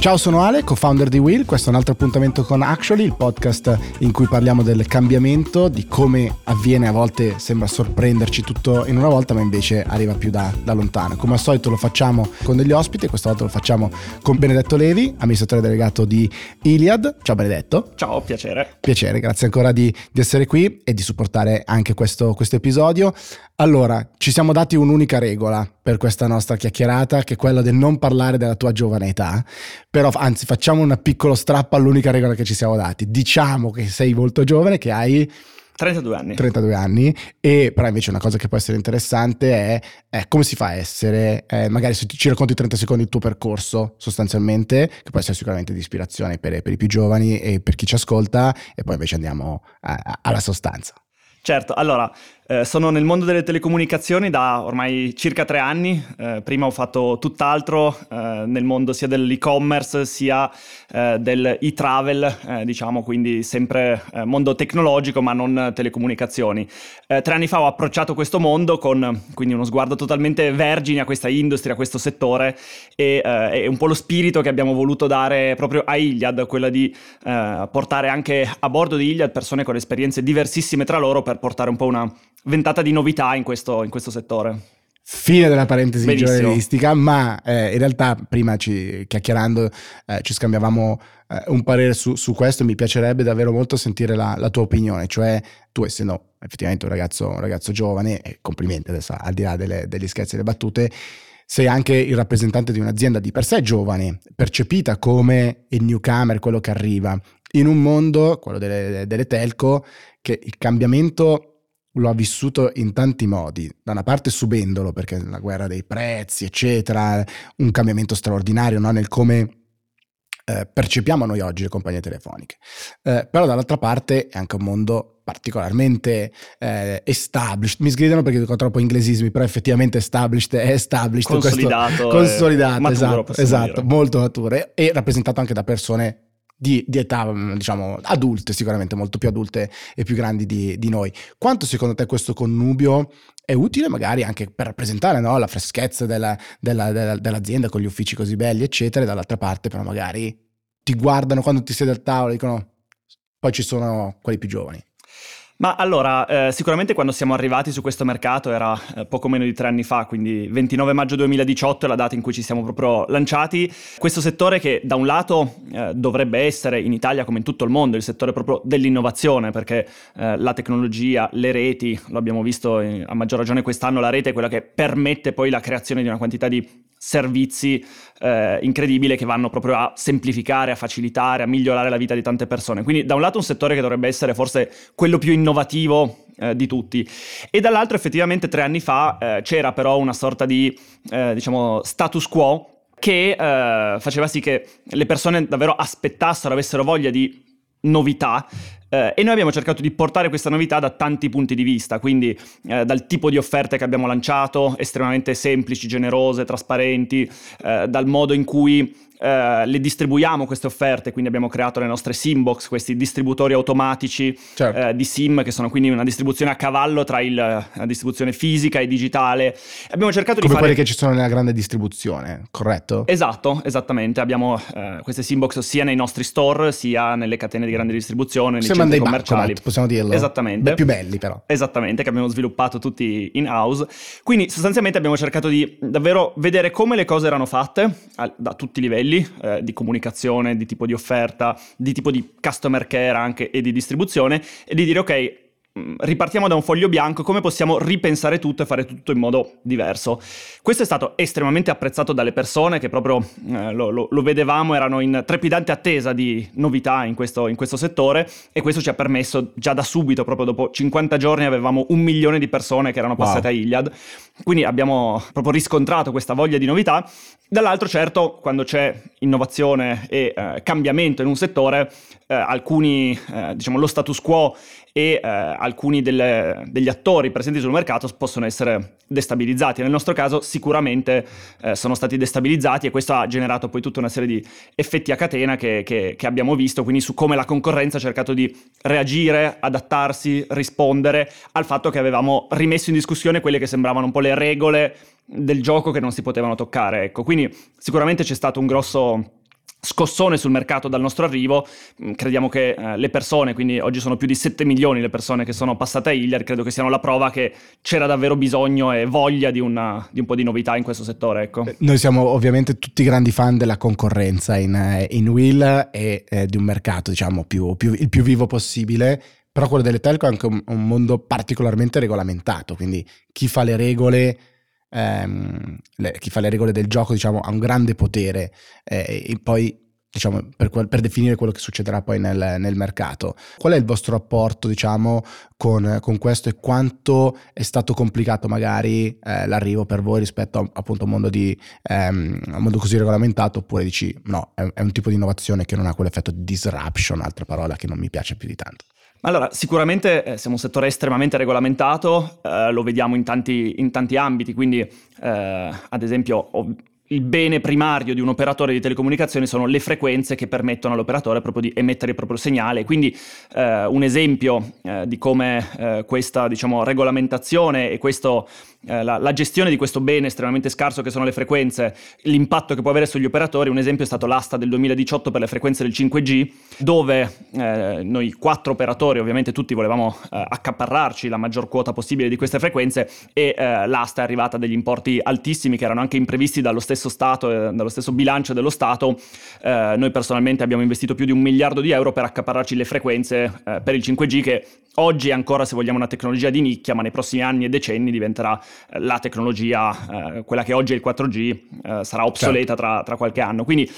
Ciao, sono Ale, co-founder di Will. Questo è un altro appuntamento con Actually, il podcast in cui parliamo del cambiamento, di come avviene. A volte sembra sorprenderci tutto in una volta, ma invece arriva più da, da lontano. Come al solito lo facciamo con degli ospiti, questa volta lo facciamo con Benedetto Levi, amministratore delegato di Iliad. Ciao Benedetto. Ciao, piacere. Piacere, grazie ancora di, di essere qui e di supportare anche questo, questo episodio. Allora, ci siamo dati un'unica regola per questa nostra chiacchierata, che è quella del non parlare della tua giovane età, però anzi facciamo un piccolo strappo all'unica regola che ci siamo dati. Diciamo che sei molto giovane, che hai 32 anni. 32 anni, e però invece una cosa che può essere interessante è, è come si fa a essere, eh, magari se ci racconti 30 secondi il tuo percorso sostanzialmente, che può essere sicuramente di ispirazione per, per i più giovani e per chi ci ascolta, e poi invece andiamo a, a, alla sostanza. Certo, allora eh, sono nel mondo delle telecomunicazioni da ormai circa tre anni, eh, prima ho fatto tutt'altro eh, nel mondo sia dell'e-commerce sia eh, dell'e-travel, eh, diciamo quindi sempre mondo tecnologico ma non telecomunicazioni. tre anni fa ho approcciato questo mondo con quindi uno sguardo totalmente vergine a questa industria, a questo settore e è un po' lo spirito che abbiamo voluto dare proprio a Iliad, quella di portare anche a bordo di Iliad persone con esperienze diversissime tra loro per portare un po' una ventata di novità in questo, in questo settore. Fine della parentesi Benissimo. giornalistica, ma eh, in realtà prima ci, chiacchierando eh, ci scambiavamo eh, un parere su, su, questo, mi piacerebbe davvero molto sentire la, la, tua opinione, cioè tu essendo effettivamente un ragazzo, un ragazzo giovane, e complimenti adesso al di là delle, degli scherzi e delle battute, sei anche il rappresentante di un'azienda di per sé giovane, percepita come il newcomer, quello che arriva, in un mondo, quello delle, delle telco, che il cambiamento lo ha vissuto in tanti modi, da una parte subendolo perché la guerra dei prezzi, eccetera, un cambiamento straordinario no? nel come eh, percepiamo noi oggi le compagnie telefoniche, eh, però dall'altra parte è anche un mondo particolarmente eh, established, mi sgridano perché dico troppo inglesismi, però effettivamente established è established, consolidato, questo, consolidato maturo, esatto, esatto molto maturo e rappresentato anche da persone di, di, età, mm, diciamo, adulte, sicuramente molto più adulte e più grandi di, di, noi. Quanto secondo te questo connubio è utile magari anche per rappresentare no, la freschezza della, della, della, dell'azienda con gli uffici così belli, eccetera, e dall'altra parte però magari ti guardano quando ti siedi al tavolo e dicono poi ci sono quelli più giovani. Ma allora, eh, sicuramente quando siamo arrivati su questo mercato era eh, poco meno di tre anni fa, quindi 29 maggio 2018 è la data in cui ci siamo proprio lanciati. Questo settore che da un lato eh, dovrebbe essere in Italia come in tutto il mondo il settore proprio dell'innovazione, perché eh, la tecnologia, le reti, lo abbiamo visto in, a maggior ragione quest'anno, la rete è quella che permette poi la creazione di una quantità di servizi eh, incredibili che vanno proprio a semplificare, a facilitare, a migliorare la vita di tante persone. Quindi da un lato un settore che dovrebbe essere forse quello più innovativo eh, di tutti. E dall'altro effettivamente tre anni fa eh, c'era però una sorta di eh, diciamo status quo che eh, faceva sì che le persone davvero aspettassero, avessero voglia di novità eh, e noi abbiamo cercato di portare questa novità da tanti punti di vista, quindi eh, dal tipo di offerte che abbiamo lanciato, estremamente semplici, generose, trasparenti, eh, dal modo in cui Uh, le distribuiamo queste offerte, quindi abbiamo creato le nostre Simbox, questi distributori automatici certo. uh, di SIM, che sono quindi una distribuzione a cavallo tra il, la distribuzione fisica e digitale. Abbiamo cercato Come di fare... quelle che ci sono nella grande distribuzione, corretto? Esatto, esattamente. Abbiamo uh, queste Simbox sia nei nostri store, sia nelle catene di grande distribuzione, nei Sembra centri commerciali. Bancomat, possiamo dirlo. Esattamente. Beh, più belli però. Esattamente, che abbiamo sviluppato tutti in house. Quindi sostanzialmente abbiamo cercato di davvero vedere come le cose erano fatte da tutti i livelli eh, di comunicazione, di tipo di offerta, di tipo di customer care anche e di distribuzione e di dire ok, ripartiamo da un foglio bianco, come possiamo ripensare tutto e fare tutto in modo diverso. Questo è stato estremamente apprezzato dalle persone che proprio eh, lo, lo, lo, vedevamo, erano in trepidante attesa di novità in questo, in questo, settore e questo ci ha permesso già da subito, proprio dopo 50 giorni, avevamo un milione di persone che erano passate wow. a Iliad, quindi abbiamo proprio riscontrato questa voglia di novità. Dall'altro certo, quando c'è innovazione e eh, cambiamento in un settore, eh, alcuni, eh, diciamo, lo status quo e eh, alcuni delle, degli attori presenti sul mercato possono essere destabilizzati. Nel nostro caso sicuramente eh, sono stati destabilizzati e questo ha generato poi tutta una serie di effetti a catena che, che, che abbiamo visto, quindi su come la concorrenza ha cercato di reagire, adattarsi, rispondere al fatto che avevamo rimesso in discussione quelle che sembravano un po' le regole del gioco che non si potevano toccare. Ecco, quindi sicuramente c'è stato un grosso scossone sul mercato dal nostro arrivo, mm, crediamo che eh, le persone, quindi oggi sono più di 7 milioni le persone che sono passate a Hilliard, credo che siano la prova che c'era davvero bisogno e voglia di, una, di un po' di novità in questo settore. Ecco. Eh, noi siamo ovviamente tutti grandi fan della concorrenza in, eh, in Will e eh, di un mercato diciamo più, più, il più vivo possibile, però quello delle telco è anche un, un mondo particolarmente regolamentato, quindi chi fa le regole ehm, le, chi fa le regole del gioco diciamo, ha un grande potere eh, e poi diciamo, per, per, definire quello che succederà poi nel, nel, mercato. Qual è il vostro rapporto diciamo, con, con, questo e quanto è stato complicato magari eh, l'arrivo per voi rispetto a, appunto a un mondo, di, ehm, un mondo così regolamentato oppure dici no, è, è un tipo di innovazione che non ha quell'effetto di disruption, altra parola che non mi piace più di tanto? Allora, sicuramente eh, siamo un settore estremamente regolamentato, eh, lo vediamo in tanti, in tanti ambiti, quindi eh, ad esempio ov- il bene primario di un operatore di telecomunicazioni sono le frequenze che permettono all'operatore proprio di emettere il proprio segnale. Quindi eh, un esempio eh, di come eh, questa diciamo, regolamentazione e questo, eh, la, la, gestione di questo bene estremamente scarso che sono le frequenze, l'impatto che può avere sugli operatori, un esempio è stato l'asta del 2018 per le frequenze del 5G, dove eh, noi quattro operatori, ovviamente tutti volevamo eh, accaparrarci la maggior quota possibile di queste frequenze e l'asta è arrivata a degli importi altissimi che erano anche imprevisti dallo stesso Stato, eh, dallo stesso bilancio dello Stato, eh, noi personalmente abbiamo investito più di un miliardo di euro per accaparrarci le frequenze eh, per il 5G che oggi è ancora, se vogliamo, una tecnologia di nicchia, ma nei prossimi anni e decenni diventerà eh, la tecnologia, eh, quella che oggi è il 4G, eh, sarà obsoleta certo. tra, tra, qualche anno. Quindi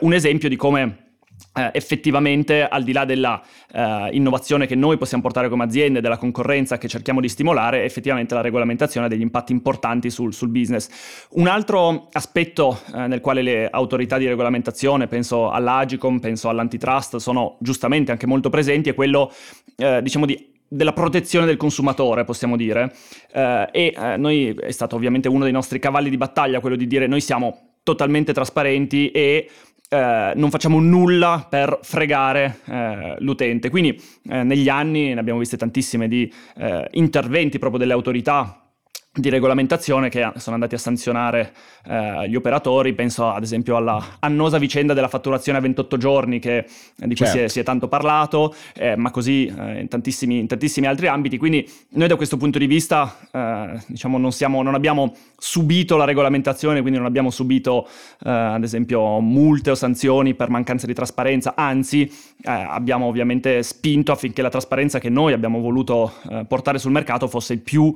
un esempio di come eh, effettivamente al di là della eh, che noi possiamo portare come aziende, della concorrenza che cerchiamo di stimolare, effettivamente la regolamentazione ha degli impatti importanti sul, sul business. Un altro aspetto eh, nel quale le autorità di regolamentazione, penso all'Agicom, penso all'antitrust, sono giustamente anche molto presenti, è quello eh, diciamo di della protezione del consumatore, possiamo dire. Eh, e eh, noi è stato ovviamente uno dei nostri cavalli di battaglia quello di dire noi siamo totalmente trasparenti e eh, non facciamo nulla per fregare eh, l'utente. Quindi eh, negli anni ne abbiamo viste tantissime di eh, interventi proprio delle autorità di regolamentazione che sono andati a sanzionare eh, gli operatori, penso ad esempio alla annosa vicenda della fatturazione a 28 giorni che, di cui certo. si, è, certo. si, è, tanto parlato, eh, ma così eh, in, tantissimi, in, tantissimi, altri ambiti, quindi noi da questo punto di vista eh, diciamo non, siamo, non, abbiamo subito la regolamentazione, quindi non abbiamo subito eh, ad esempio multe o sanzioni per mancanza di trasparenza, anzi eh, abbiamo ovviamente spinto affinché la trasparenza che noi abbiamo voluto portare sul mercato fosse il più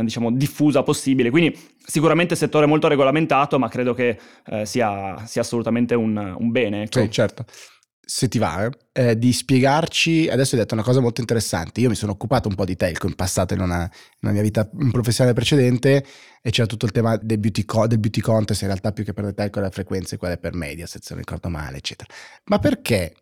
diciamo diffusa possibile. Quindi sicuramente settore molto regolamentato, ma credo che eh, sia, sia, assolutamente un, un bene. Ecco. Sì, certo. Se ti va, eh, di spiegarci, adesso hai detto una cosa molto interessante, io mi sono occupato un po' di telco in passato in una, una mia vita professionale precedente e c'era tutto il tema del beauty, co- del beauty contest, in realtà più che per le telco le frequenze, quelle per media, se non ricordo male, eccetera. Ma perché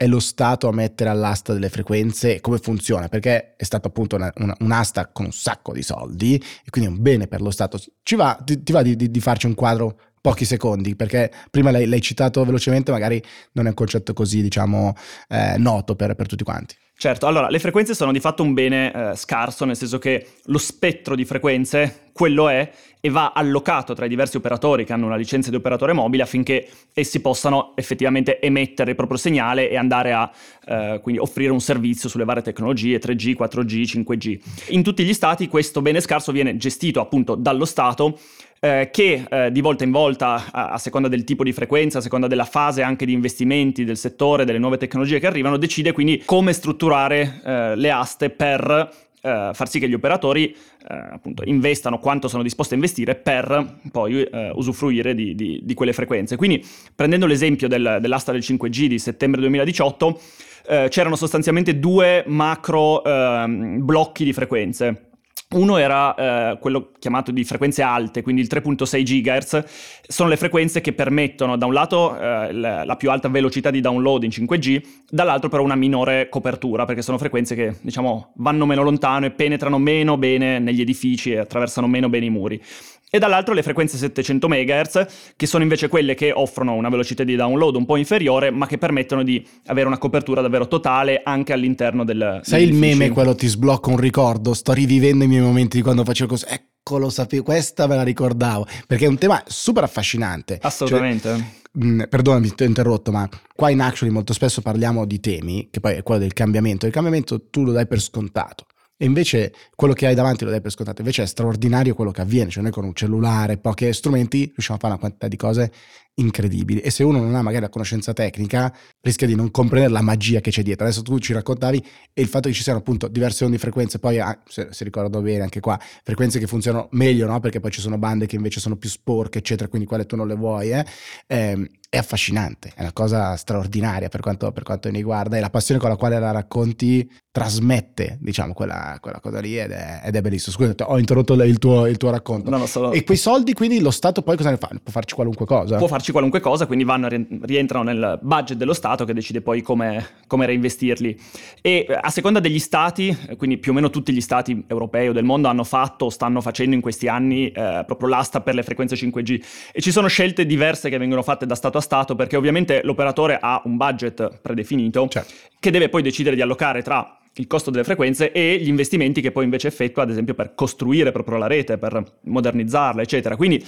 è lo Stato a mettere all'asta delle frequenze e come funziona, perché è stata appunto una, una, un'asta con un sacco di soldi e quindi è un bene per lo Stato. Ci va, ti, ti va di, di, di, farci un quadro pochi secondi, perché prima l'hai, l'hai, citato velocemente, magari non è un concetto così, diciamo, eh, noto per, per tutti quanti. Certo, allora le frequenze sono di fatto un bene eh, scarso, nel senso che lo spettro di frequenze, quello è, e va allocato tra i diversi operatori che hanno una licenza di operatore mobile affinché essi possano effettivamente emettere il proprio segnale e andare a eh, quindi offrire un servizio sulle varie tecnologie 3G, 4G, 5G. In tutti gli stati questo bene scarso viene gestito appunto dallo Stato eh, che eh, di volta in volta, a, a, seconda del tipo di frequenza, a seconda della fase anche di investimenti del settore, delle nuove tecnologie che arrivano, decide quindi come strutturare eh, le aste per eh, far sì che gli operatori eh, appunto investano quanto sono disposti a investire per poi usufruire di, di, di, quelle frequenze. Quindi prendendo l'esempio del, dell'asta del 5G di settembre 2018, eh, c'erano sostanzialmente due macro ehm, blocchi di frequenze. Uno era eh, quello chiamato di frequenze alte, quindi il 3.6 GHz, sono le frequenze che permettono da un lato eh, la più alta velocità di download in 5G, dall'altro però una minore copertura, perché sono frequenze che diciamo vanno meno lontano e penetrano meno bene negli edifici e attraversano meno bene i muri e dall'altro le frequenze 700 MHz, che sono invece quelle che offrono una velocità di download un po' inferiore, ma che permettono di avere una copertura davvero totale anche all'interno del Sai il meme quello ti sblocca un ricordo, sto rivivendo i miei momenti di quando facevo così. Ecco lo sapevo, questa me la ricordavo, perché è un tema super affascinante. Assolutamente. Cioè, mh, perdonami, ti ho interrotto, ma qua in Actually molto spesso parliamo di temi, che poi è quello del cambiamento. Il cambiamento tu lo dai per scontato. E invece quello che hai davanti lo dai per scontato. Invece è straordinario quello che avviene. Cioè, noi con un cellulare, pochi strumenti, riusciamo a fare una quantità di cose incredibili. E se uno non ha magari la conoscenza tecnica, rischia di non comprendere la magia che c'è dietro. Adesso tu ci raccontavi e il fatto che ci siano appunto diverse onde di frequenze, poi ah, se, se, ricordo bene anche qua, frequenze che funzionano meglio, no? Perché poi ci sono bande che invece sono più sporche, eccetera, quindi quelle tu non le vuoi, eh? eh è affascinante, è una cosa straordinaria per quanto, per quanto mi riguarda e la passione con la quale la racconti trasmette, diciamo, quella, quella cosa lì ed è, ed è bellissimo. Scusa, ho interrotto il tuo, il tuo racconto. No, no, solo... E quei soldi quindi lo Stato poi cosa ne fa? Può farci qualunque cosa? Può farci qualunque cosa, quindi vanno, rientrano nel budget dello Stato che decide poi come, come reinvestirli. E eh, a seconda degli Stati, quindi più o meno tutti gli Stati europei o del mondo hanno fatto o stanno facendo in questi anni eh, proprio l'asta per le frequenze 5G e ci sono scelte diverse che vengono fatte da Stato a Stato perché ovviamente l'operatore ha un budget predefinito certo. che deve poi decidere di allocare tra il costo delle frequenze e gli investimenti che poi invece effettua, ad esempio, per costruire proprio la rete, per modernizzarla, eccetera. Quindi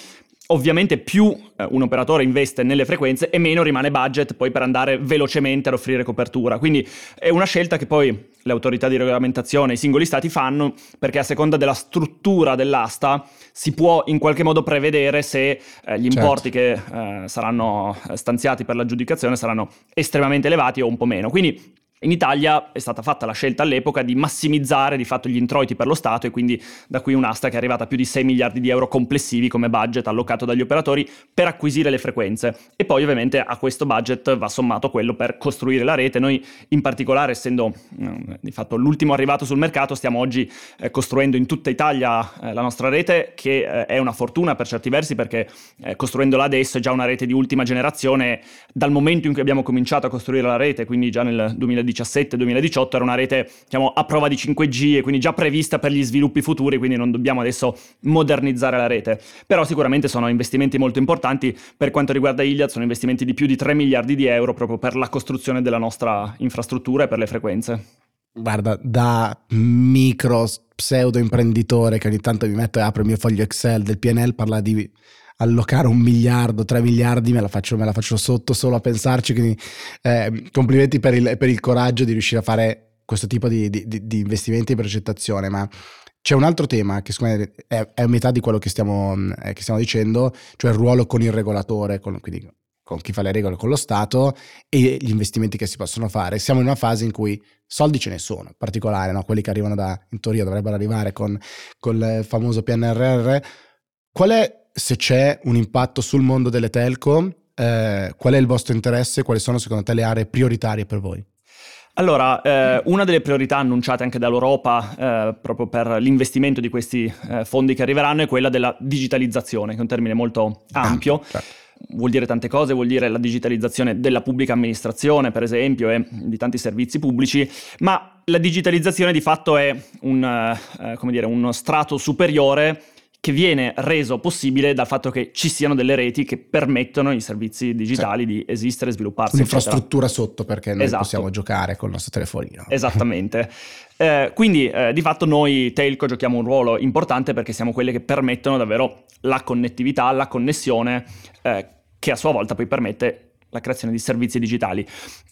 Ovviamente più eh, un operatore investe nelle frequenze e meno rimane budget poi per andare velocemente ad offrire copertura. Quindi è una scelta che poi le autorità di regolamentazione, i singoli stati fanno perché a seconda della struttura dell'asta si può in qualche modo prevedere se eh, gli importi certo. che eh, saranno stanziati per l'aggiudicazione saranno estremamente elevati o un po' meno. Quindi in Italia è stata fatta la scelta all'epoca di massimizzare di fatto gli introiti per lo Stato e quindi da qui un'asta che è arrivata a più di 6 miliardi di euro complessivi come budget allocato dagli operatori per acquisire le frequenze. E poi ovviamente a questo budget va sommato quello per costruire la rete. Noi in particolare, essendo eh, di fatto l'ultimo arrivato sul mercato, stiamo oggi eh, costruendo in tutta Italia eh, la nostra rete, che è una fortuna per certi versi perché costruendola adesso è già una rete di ultima generazione dal momento in cui abbiamo cominciato a costruire la rete, quindi già nel 2019 2017-2018 era una rete diciamo, a prova di 5G e quindi già prevista per gli sviluppi futuri, quindi non dobbiamo adesso modernizzare la rete. Però sicuramente sono investimenti molto importanti. Per quanto riguarda Iliad sono investimenti di più di 3 miliardi di euro proprio per la costruzione della nostra infrastruttura e per le frequenze. Guarda, da micro pseudo imprenditore che ogni tanto mi metto e apro il mio foglio Excel del PNL, parla di allocare un miliardo, tre miliardi, me la faccio, me la faccio sotto solo a pensarci. Quindi eh, complimenti per il, per il, coraggio di riuscire a fare questo tipo di, di, di investimenti e progettazione. Ma c'è un altro tema che secondo me è, è metà di quello che stiamo, eh, che stiamo, dicendo, cioè il ruolo con il regolatore, con, quindi con chi fa le regole, con lo Stato e gli investimenti che si possono fare. Siamo in una fase in cui soldi ce ne sono, in particolare no? quelli che arrivano da, in teoria dovrebbero arrivare con, con il famoso PNRR. Qual è se c'è un impatto sul mondo delle telco, eh, qual è il vostro interesse? Quali sono secondo te le aree prioritarie per voi? Allora, eh, una delle priorità annunciate anche dall'Europa eh, proprio per l'investimento di questi eh, fondi che arriveranno è quella della digitalizzazione, che è un termine molto ampio. Ah, certo. Vuol dire tante cose, vuol dire la digitalizzazione della pubblica amministrazione, per esempio, e di tanti servizi pubblici, ma la digitalizzazione di fatto è un, eh, dire, uno strato superiore che viene reso possibile dal fatto che ci siano delle reti che permettono ai servizi digitali sì. di esistere e svilupparsi. Un'infrastruttura eccetera. sotto perché noi esatto. possiamo giocare col nostro telefonino. Esattamente. eh, quindi eh, di fatto noi Telco giochiamo un ruolo importante perché siamo quelle che permettono davvero la connettività, la connessione, eh, che a sua volta poi permette la creazione di servizi digitali.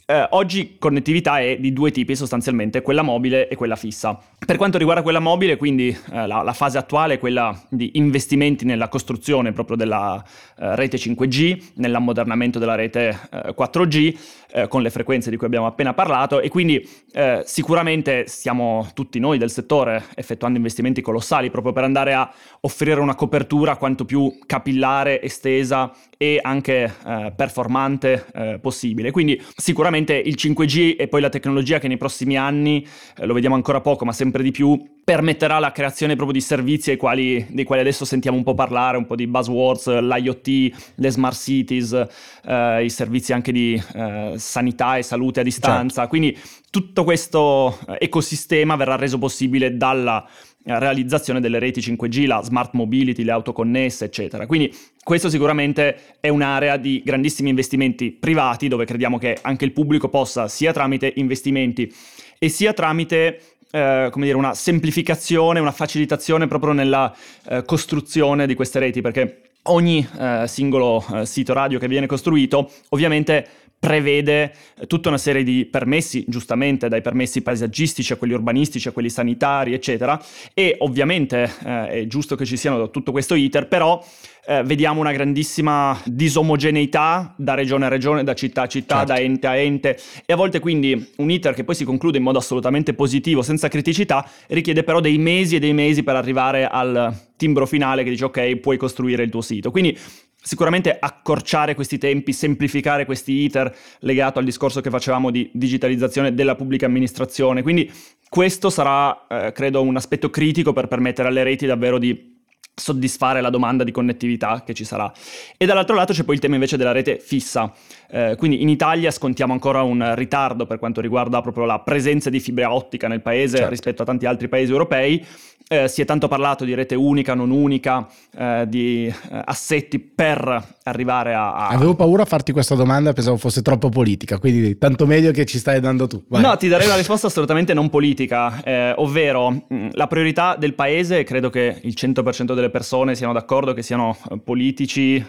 Eh, oggi connettività è di due tipi sostanzialmente, quella mobile e quella fissa. Per quanto riguarda quella mobile, quindi eh, la, la, fase attuale è quella di investimenti nella costruzione proprio della eh, rete 5G, nell'ammodernamento della rete 4G, eh, con le frequenze di cui abbiamo appena parlato e quindi eh, sicuramente stiamo tutti noi del settore effettuando investimenti colossali proprio per andare a offrire una copertura quanto più capillare, estesa e anche eh, performante eh, possibile. Quindi sicuramente il 5G e poi la tecnologia che nei prossimi anni, eh, lo vediamo ancora poco, ma sempre di più, permetterà la creazione proprio di servizi quali, dei quali adesso sentiamo un po' parlare, un po' di buzzwords, l'IoT, le smart cities, eh, i servizi anche di eh, sanità e salute a distanza. Certo. Quindi tutto questo eh, ecosistema verrà reso possibile dalla realizzazione delle reti 5G, la smart mobility, le auto connesse, eccetera. Quindi questo sicuramente è un'area di grandissimi investimenti privati dove crediamo che anche il pubblico possa sia tramite investimenti e sia tramite eh, come dire, una semplificazione, una facilitazione proprio nella eh, costruzione di queste reti, perché ogni eh, singolo eh, sito radio che viene costruito ovviamente prevede tutta una serie di permessi, giustamente dai permessi paesaggistici a quelli urbanistici a quelli sanitari, eccetera, e ovviamente eh, è giusto che ci siano tutto questo iter, però eh, vediamo una grandissima disomogeneità da regione a regione, da città a città, certo. da ente a ente e a volte quindi un iter che poi si conclude in modo assolutamente positivo, senza criticità, richiede però dei mesi e dei mesi per arrivare al timbro finale che dice ok, puoi costruire il tuo sito. Quindi Sicuramente accorciare questi tempi, semplificare questi iter legato al discorso che facevamo di digitalizzazione della pubblica amministrazione. Quindi questo sarà, eh, credo, un aspetto critico per permettere alle reti davvero di soddisfare la domanda di connettività che ci sarà. E dall'altro lato c'è poi il tema invece della rete fissa. Eh, quindi in Italia scontiamo ancora un ritardo per quanto riguarda proprio la presenza di fibra ottica nel paese certo. rispetto a tanti altri paesi europei eh, si è tanto parlato di rete unica, non unica, eh, di eh, assetti per arrivare a, a, Avevo paura a farti questa domanda, pensavo fosse troppo politica, quindi tanto meglio che ci stai dando tu. Vai. No, ti darei una risposta assolutamente non politica, eh, ovvero mm, la priorità del paese, credo che il 100% delle persone siano d'accordo che siano eh, politici, eh,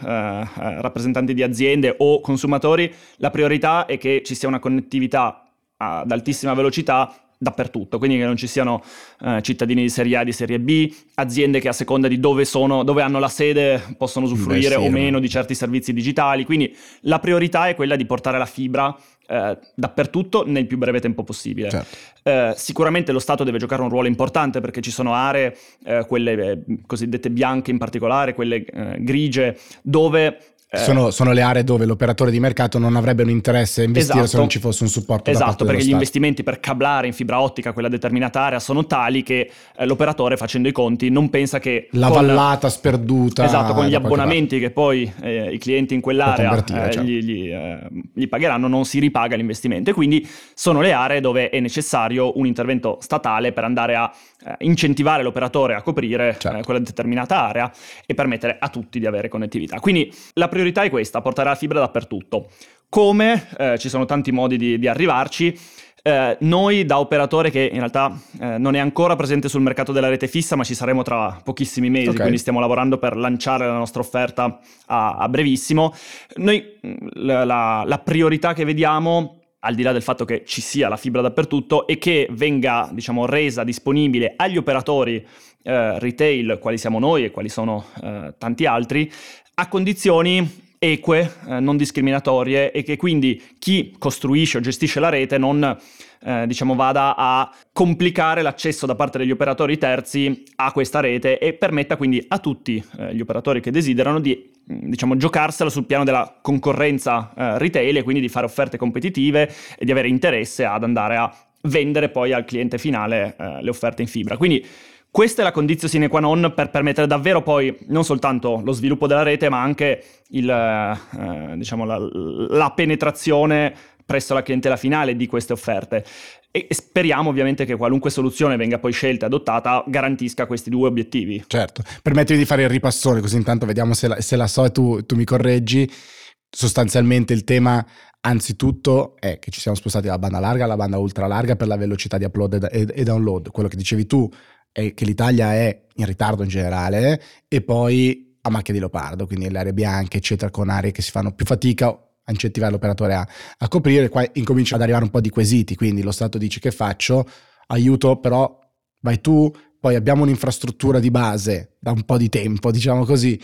rappresentanti di aziende o consumatori, la priorità è che ci sia una connettività ad altissima velocità dappertutto, quindi che non ci siano eh, cittadini di serie A, di serie B, aziende che a seconda di dove sono, dove hanno la sede, possono usufruire Beh, sì, o meno di certi servizi digitali. Quindi la priorità è quella di portare la fibra eh, dappertutto nel più breve tempo possibile. Certo. Eh, sicuramente lo Stato deve giocare un ruolo importante perché ci sono aree, eh, quelle eh, cosiddette bianche in particolare, quelle eh, grigie, dove eh, sono, sono, le aree dove l'operatore di mercato non avrebbe un interesse a investire esatto, se non ci fosse un supporto esatto perché gli Stato. investimenti per cablare in fibra ottica quella determinata area sono tali che eh, l'operatore facendo i conti non pensa che la con, vallata sperduta esatto con gli abbonamenti che poi eh, i clienti in quell'area eh, certo. gli, gli, eh, gli, pagheranno non si ripaga l'investimento e quindi sono le aree dove è necessario un intervento statale per andare a incentivare l'operatore a coprire certo. quella determinata area e permettere a tutti di avere connettività quindi la priorità è questa, portare la fibra dappertutto. Come? Eh, ci sono tanti modi di, di arrivarci. Eh, noi da operatore che in realtà eh, non è ancora presente sul mercato della rete fissa, ma ci saremo tra pochissimi mesi, okay. quindi stiamo lavorando per lanciare la nostra offerta a, a brevissimo. Noi la, la, la priorità che vediamo al di là del fatto che ci sia la fibra dappertutto e che venga, diciamo, resa disponibile agli operatori eh, retail, quali siamo noi e quali sono eh, tanti altri, a condizioni eque, eh, non discriminatorie e che quindi chi costruisce o gestisce la rete non eh, diciamo vada a complicare l'accesso da parte degli operatori terzi a questa rete e permetta quindi a tutti eh, gli operatori che desiderano di diciamo giocarsela sul piano della concorrenza eh, retail e quindi di fare offerte competitive e di avere interesse ad andare a vendere poi al cliente finale eh, le offerte in fibra. Quindi questa è la condizione sine qua non per permettere davvero poi non soltanto lo sviluppo della rete, ma anche il, eh, diciamo la, la, penetrazione presso la clientela finale di queste offerte. E speriamo ovviamente che qualunque soluzione venga poi scelta e adottata garantisca questi due obiettivi. Certo, permettimi di fare il ripassone così intanto vediamo se la, se la so e tu, tu mi correggi. Sostanzialmente il tema Anzitutto è che ci siamo spostati dalla banda larga alla banda ultra larga per la velocità di upload e, e, download. Quello che dicevi tu è che l'Italia è in ritardo in generale e poi a macchia di leopardo, quindi le aree bianche, eccetera, con aree che si fanno più fatica incentivare l'operatore a, a coprire, qua incominciano ad arrivare un po' di quesiti, quindi lo Stato dice che faccio, aiuto, però vai tu, poi abbiamo un'infrastruttura di base da un po' di tempo, diciamo così,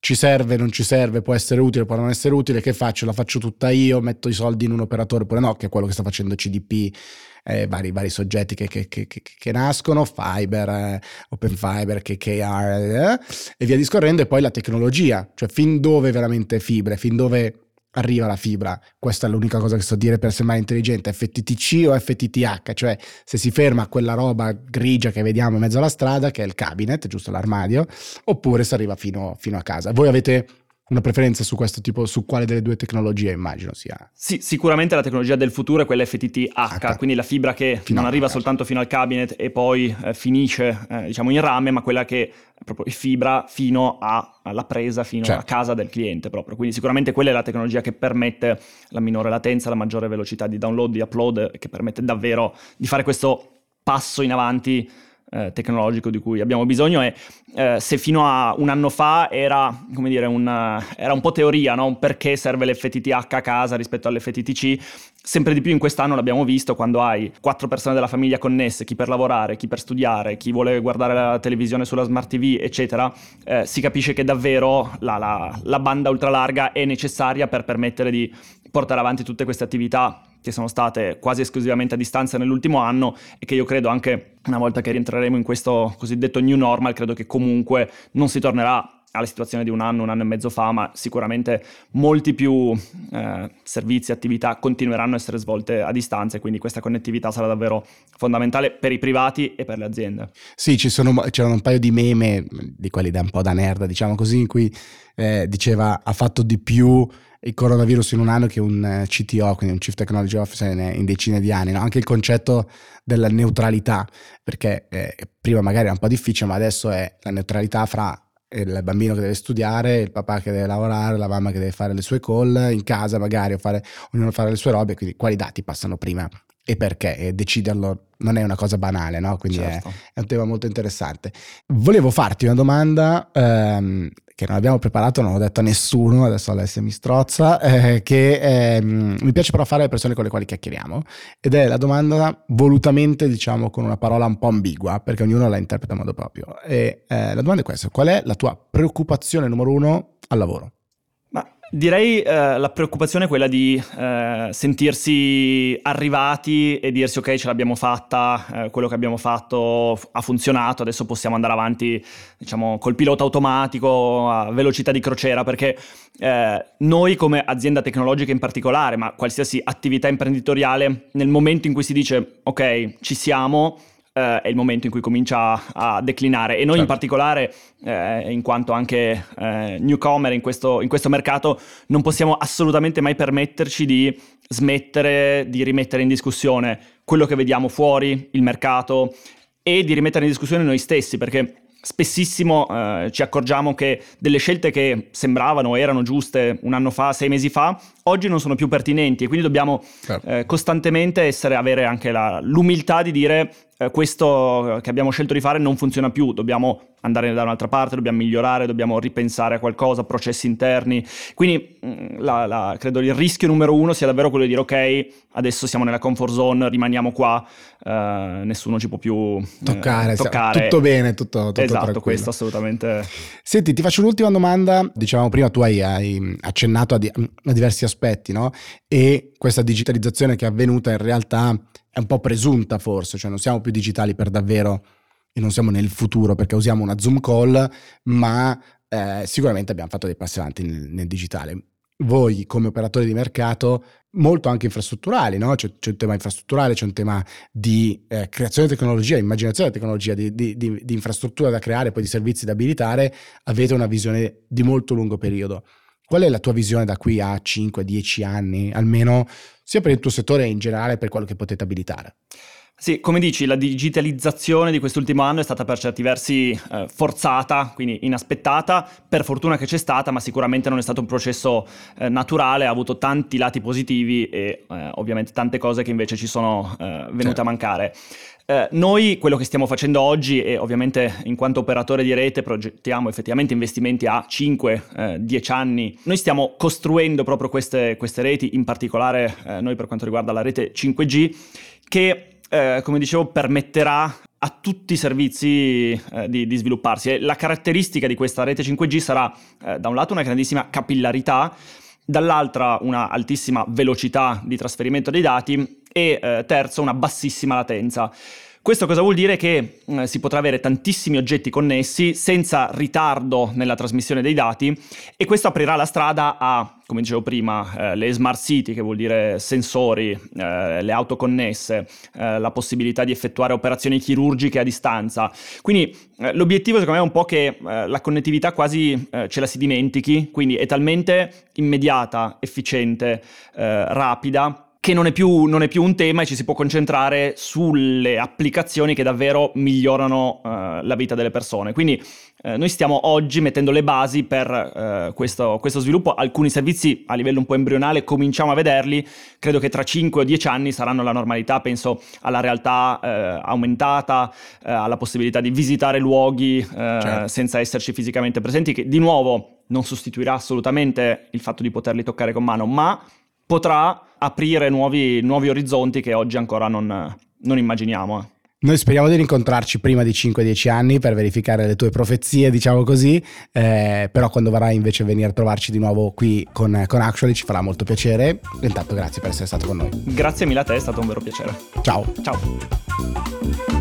ci serve, non ci serve, può essere utile, può non essere utile, che faccio? La faccio tutta io, metto i soldi in un operatore oppure no, che è quello che sta facendo CDP eh, vari, vari, soggetti che, che, che, che nascono, Fiber, eh, Open Fiber, KKR eh, e via discorrendo, e poi la tecnologia, cioè fin dove veramente fibre, fin dove arriva la fibra, questa è l'unica cosa che so dire per sembrare intelligente, FTTC o FTTH, cioè se si ferma quella roba grigia che vediamo in mezzo alla strada, che è il cabinet, giusto l'armadio, oppure si arriva fino, fino a casa. Voi avete una preferenza su questo tipo, su quale delle due tecnologie immagino sia? Sì, sicuramente la tecnologia del futuro è quella FTTH, H. quindi la fibra che fino non arriva soltanto fino al cabinet e poi eh, finisce eh, diciamo in rame, ma quella che è proprio fibra fino a, alla presa, fino certo. alla casa del cliente proprio. Quindi sicuramente quella è la tecnologia che permette la minore latenza, la maggiore velocità di download, di upload, che permette davvero di fare questo passo in avanti eh, tecnologico di cui abbiamo bisogno e eh, se fino a un anno fa era, dire, un, era un po' teoria, no? perché serve l'FTTH a casa rispetto all'FTTC, sempre di più in quest'anno l'abbiamo visto quando hai quattro persone della famiglia connesse, chi per lavorare, chi per studiare, chi vuole guardare la televisione sulla smart TV, eccetera, eh, si capisce che davvero la, la, la banda ultralarga è necessaria per permettere di portare avanti tutte queste attività che sono state quasi esclusivamente a distanza nell'ultimo anno e che io credo anche una volta che rientreremo in questo cosiddetto new normal, credo che comunque non si tornerà alla situazione di un anno, un anno e mezzo fa, ma sicuramente molti più eh, servizi, attività continueranno a essere svolte a distanza e quindi questa connettività sarà davvero fondamentale per i privati e per le aziende. Sì, ci sono, c'erano un paio di meme, di quelli da un po' da nerd, diciamo così, in cui eh, diceva ha fatto di più il coronavirus in un anno che un eh, CTO, quindi un Chief Technology Officer in, decine di anni, no? anche il concetto della neutralità, perché eh, prima magari era un po' difficile, ma adesso è la neutralità fra il bambino che deve studiare, il papà che deve lavorare, la mamma che deve fare le sue call, in casa magari, o fare, ognuno fare le sue robe, quindi quali dati passano prima e perché, e deciderlo non è una cosa banale, no? Quindi certo. è, è, un tema molto interessante. Volevo farti una domanda ehm, che non abbiamo preparato, non ho detto a nessuno, adesso Alessia mi strozza, eh, che eh, mi piace però fare alle persone con le quali chiacchieriamo, ed è la domanda volutamente, diciamo, con una parola un po' ambigua, perché ognuno la interpreta in modo proprio. E eh, la domanda è questa, qual è la tua preoccupazione numero uno al lavoro? Direi eh, la preoccupazione è quella di eh, sentirsi arrivati e dirsi ok ce l'abbiamo fatta, eh, quello che abbiamo fatto ha funzionato, adesso possiamo andare avanti diciamo col pilota automatico a velocità di crociera. Perché eh, noi come azienda tecnologica in particolare, ma qualsiasi attività imprenditoriale, nel momento in cui si dice ok ci siamo, Uh, è il momento in cui comincia a declinare e noi certo. in particolare, uh, in quanto anche uh, newcomer in questo, in questo, mercato, non possiamo assolutamente mai permetterci di smettere di rimettere in discussione quello che vediamo fuori, il mercato e di rimettere in discussione noi stessi, perché spessissimo eh, ci accorgiamo che delle scelte che sembravano erano giuste un anno fa, sei mesi fa, oggi non sono più pertinenti e quindi dobbiamo certo. eh, costantemente essere, avere anche la, l'umiltà di dire eh, questo che abbiamo scelto di fare non funziona più, dobbiamo andare da un'altra parte, dobbiamo migliorare, dobbiamo ripensare a qualcosa, processi interni. Quindi mm, la, la, credo il rischio numero uno sia davvero quello di dire ok, adesso siamo nella comfort zone, rimaniamo qua, uh, nessuno ci può più eh, toccare, toccare. tutto bene, tutto, tutto Esatto, tranquillo. questo assolutamente. Senti, ti faccio un'ultima domanda, dicevamo prima tu hai, hai accennato a, di, a diversi aspetti, no? E questa digitalizzazione che è avvenuta in realtà è un po' presunta forse, cioè non siamo più digitali per davvero e non siamo nel futuro perché usiamo una Zoom call, ma eh, sicuramente abbiamo fatto dei passi avanti nel, nel, digitale. Voi come operatori di mercato, molto anche infrastrutturali, no? c'è, c'è, un tema infrastrutturale, c'è un tema di eh, creazione di tecnologia, immaginazione di tecnologia, di, di, di, di infrastruttura da creare, poi di servizi da abilitare, avete una visione di molto lungo periodo. Qual è la tua visione da qui a 5-10 anni, almeno sia per il tuo settore e in generale per quello che potete abilitare? Sì, come dici, la digitalizzazione di quest'ultimo anno è stata per certi versi eh, forzata, quindi inaspettata, per fortuna che c'è stata, ma sicuramente non è stato un processo eh, naturale, ha avuto tanti lati positivi e eh, ovviamente tante cose che invece ci sono eh, venute certo. a mancare. Eh, noi quello che stiamo facendo oggi e ovviamente in quanto operatore di rete progettiamo effettivamente investimenti a 5-10 eh, anni, noi stiamo costruendo proprio queste, queste reti, in particolare noi per quanto riguarda la rete 5G, che eh, come dicevo, permetterà a tutti i servizi eh, di, di, svilupparsi. E la caratteristica di questa rete 5G sarà, eh, da un lato, una grandissima capillarità, dall'altra una altissima velocità di trasferimento dei dati e eh, terzo una bassissima latenza. Questo cosa vuol dire? Che eh, si potrà avere tantissimi oggetti connessi senza ritardo nella trasmissione dei dati e questo aprirà la strada a, come dicevo prima, eh, le smart city, che vuol dire sensori, eh, le auto connesse, eh, la possibilità di effettuare operazioni chirurgiche a distanza. Quindi eh, l'obiettivo secondo me è un po' che eh, la connettività quasi ce la si dimentichi, quindi è talmente immediata, efficiente, rapida che non è, più, non è, più, un tema e ci si può concentrare sulle applicazioni che davvero migliorano uh, la vita delle persone. Quindi uh, noi stiamo oggi mettendo le basi per uh, questo, questo, sviluppo. Alcuni servizi a livello un po' embrionale cominciamo a vederli, credo che tra 5 o 10 anni saranno la normalità, penso alla realtà aumentata, alla possibilità di visitare luoghi certo. senza esserci fisicamente presenti, che di nuovo non sostituirà assolutamente il fatto di poterli toccare con mano, ma potrà aprire nuovi, nuovi orizzonti che oggi ancora non, non immaginiamo. Eh. Noi speriamo di rincontrarci prima di 5-10 anni per verificare le tue profezie, diciamo così, eh, però quando vorrai invece venire a trovarci di nuovo qui con, con Actually ci farà molto piacere. Intanto grazie per essere stato con noi. Grazie mille a te, è stato un vero piacere. Ciao. Ciao.